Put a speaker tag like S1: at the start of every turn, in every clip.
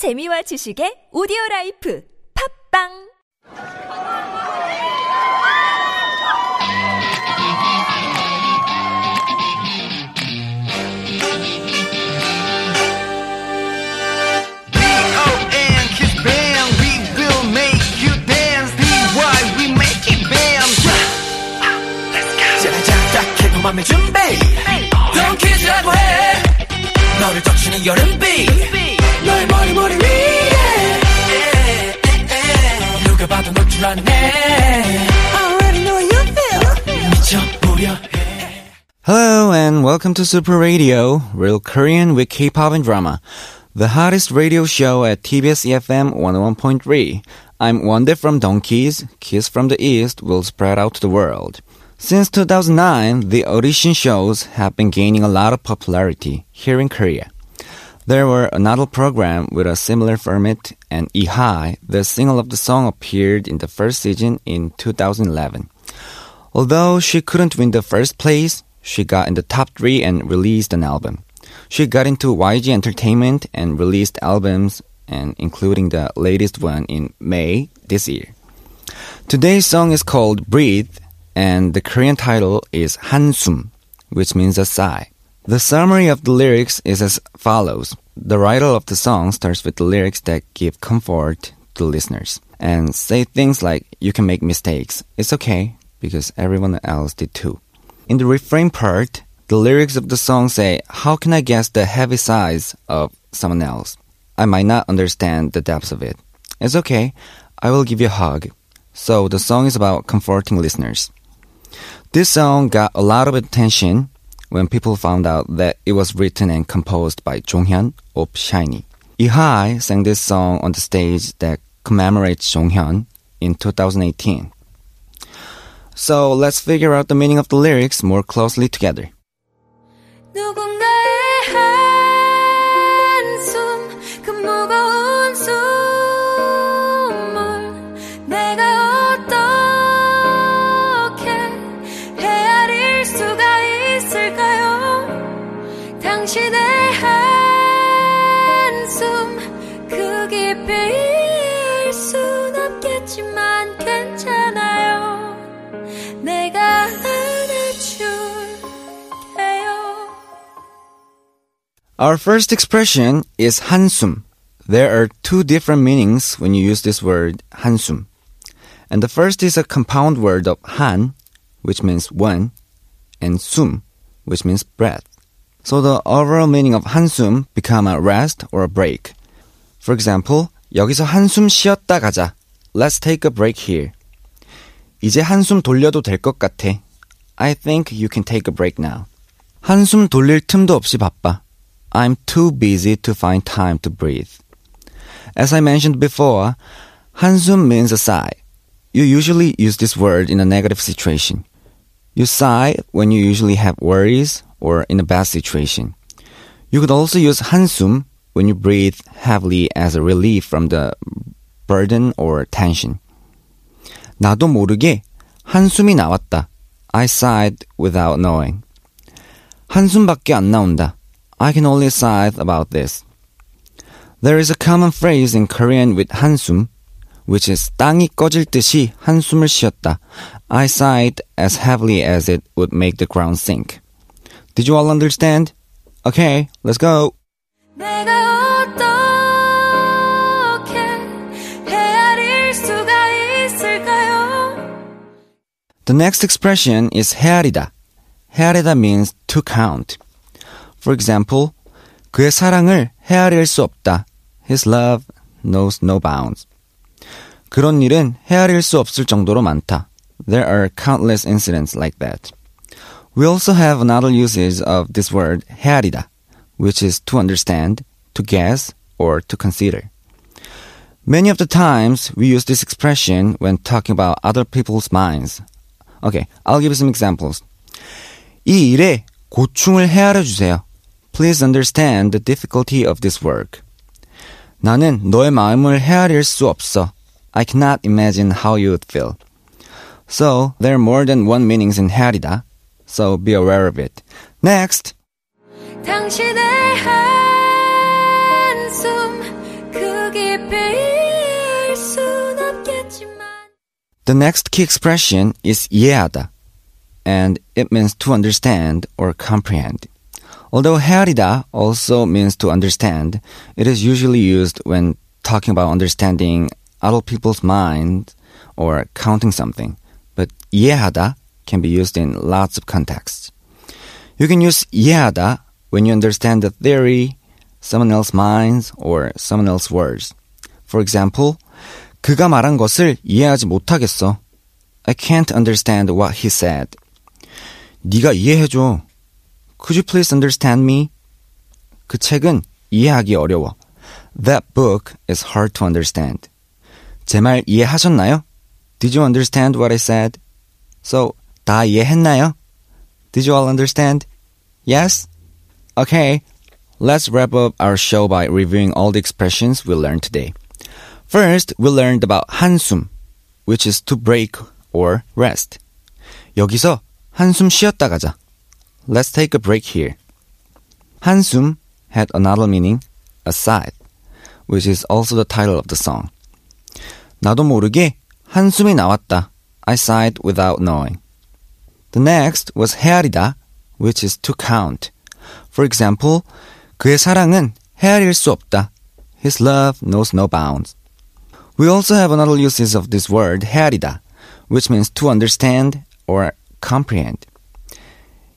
S1: 재미와 지식의 오디오 라이프 팝빵!
S2: 맘의 준비. 덩키즈라고 해. 너를 적시는 여름비. 너의 머리 머리
S3: Hello and welcome to Super Radio, real Korean with K-pop and drama, the hottest radio show at TBS EFM 101.3. I'm Wonder from Donkeys, Kiss from the East will spread out to the world. Since 2009, the audition shows have been gaining a lot of popularity here in Korea. There were another program with a similar format, and Lee Hi, the single of the song, appeared in the first season in 2011. Although she couldn't win the first place, she got in the top three and released an album. She got into YG Entertainment and released albums, and including the latest one in May this year. Today's song is called Breathe, and the Korean title is Hansum, which means a sigh. The summary of the lyrics is as follows. The writer of the song starts with the lyrics that give comfort to listeners and say things like, you can make mistakes. It's okay because everyone else did too. In the refrain part, the lyrics of the song say, how can I guess the heavy sighs of someone else? I might not understand the depths of it. It's okay. I will give you a hug. So the song is about comforting listeners. This song got a lot of attention when people found out that it was written and composed by Jonghyun of SHINee. Ihai sang this song on the stage that commemorates Jonghyun in 2018. So let's figure out the meaning of the lyrics more closely together.
S4: 누군가의 한숨 그 무거운
S3: Our first expression is hansum. There are two different meanings when you use this word hansum. And the first is a compound word of han, which means one, and sum, which means breath. So the overall meaning of hansum become a rest or a break. For example, 여기서 한숨 쉬었다 가자. Let's take a break here. 이제 한숨 돌려도 될 것 같아. I think you can take a break now. 한숨 돌릴 틈도 없이 바빠. I'm too busy to find time to breathe. As I mentioned before, 한숨 means a sigh. You usually use this word in a negative situation. You sigh when you usually have worries or in a bad situation. You could also use 한숨 when you breathe heavily as a relief from the burden or tension. 나도 모르게 한숨이 나왔다. I sighed without knowing. 한숨밖에 안 나온다. I can only sigh about this. There is a common phrase in Korean with 한숨, which is 땅이 꺼질 듯이 한숨을 쉬었다. I sighed as heavily as it would make the ground sink. Did you all understand? Okay, let's go.
S4: 내가 어떻게 헤아릴 수가 있을까요?
S3: The next expression is 헤아리다. 헤아리다 means to count. For example, 그의 사랑을 헤아릴 수 없다. His love knows no bounds. 그런 일은 헤아릴 수 없을 정도로 많다. There are countless incidents like that. We also have another usage of this word 헤아리다, which is to understand, to guess, or to consider. Many of the times we use this expression when talking about other people's minds. Okay, I'll give you some examples. 이 일에 고충을 헤아려 주세요. Please understand the difficulty of this work. 나는 너의 마음을 헤아릴 수 없어. I cannot imagine how you would feel. So, there are more than one meanings in 헤아리다. So, be aware of it. Next!
S4: 당신의 한숨 그 깊이 이해할 순 없겠지만
S3: The next key expression is 이해하다, and it means to understand or comprehend. Although 헤아리다 also means to understand, it is usually used when talking about understanding other people's minds or counting something. But 이해하다 can be used in lots of contexts. You can use 이해하다 when you understand the theory, someone else's minds, or someone else's words. For example, 그가 말한 것을 이해하지 못하겠어. I can't understand what he said. 네가 이해해줘. Could you please understand me? 그 책은 이해하기 어려워. That book is hard to understand. 제 말 이해하셨나요? Did you understand what I said? So, 다 이해했나요? Did you all understand? Yes? Okay. Let's wrap up our show by reviewing all the expressions we learned today. First, we learned about 한숨, which is to break or rest. 여기서 한숨 쉬었다 가자. Let's take a break here. 한숨 had another meaning, aside, which is also the title of the song. 나도 모르게 한숨이 나왔다. I sighed without knowing. The next was 헤아리다, which is to count. For example, 그의 사랑은 헤아릴 수 없다. His love knows no bounds. We also have another uses of this word, 헤아리다, which means to understand or comprehend.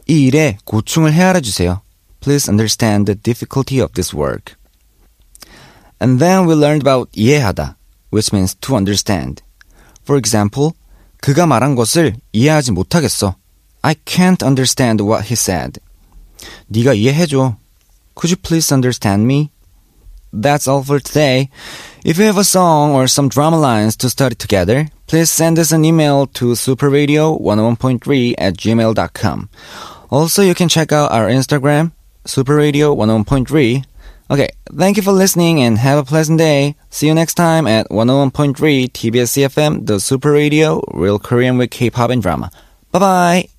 S3: 이 일에 고충을 헤아려 주세요. Please understand the difficulty of this work. And then we learned about 이해하다, which means to understand. For example, 그가 말한 것을 이해하지 못하겠어. I can't understand what he said. 네가 이해해줘. Could you please understand me? That's all for today. If you have a song or some drama lines to study together, please send us an email to superradio101.3 at gmail.com. Also, you can check out our Instagram, superradio101.3. Okay, thank you for listening and have a pleasant day. See you next time at 101.3 TBS EFM, the Super Radio, Real Korean with K-pop and drama. Bye bye.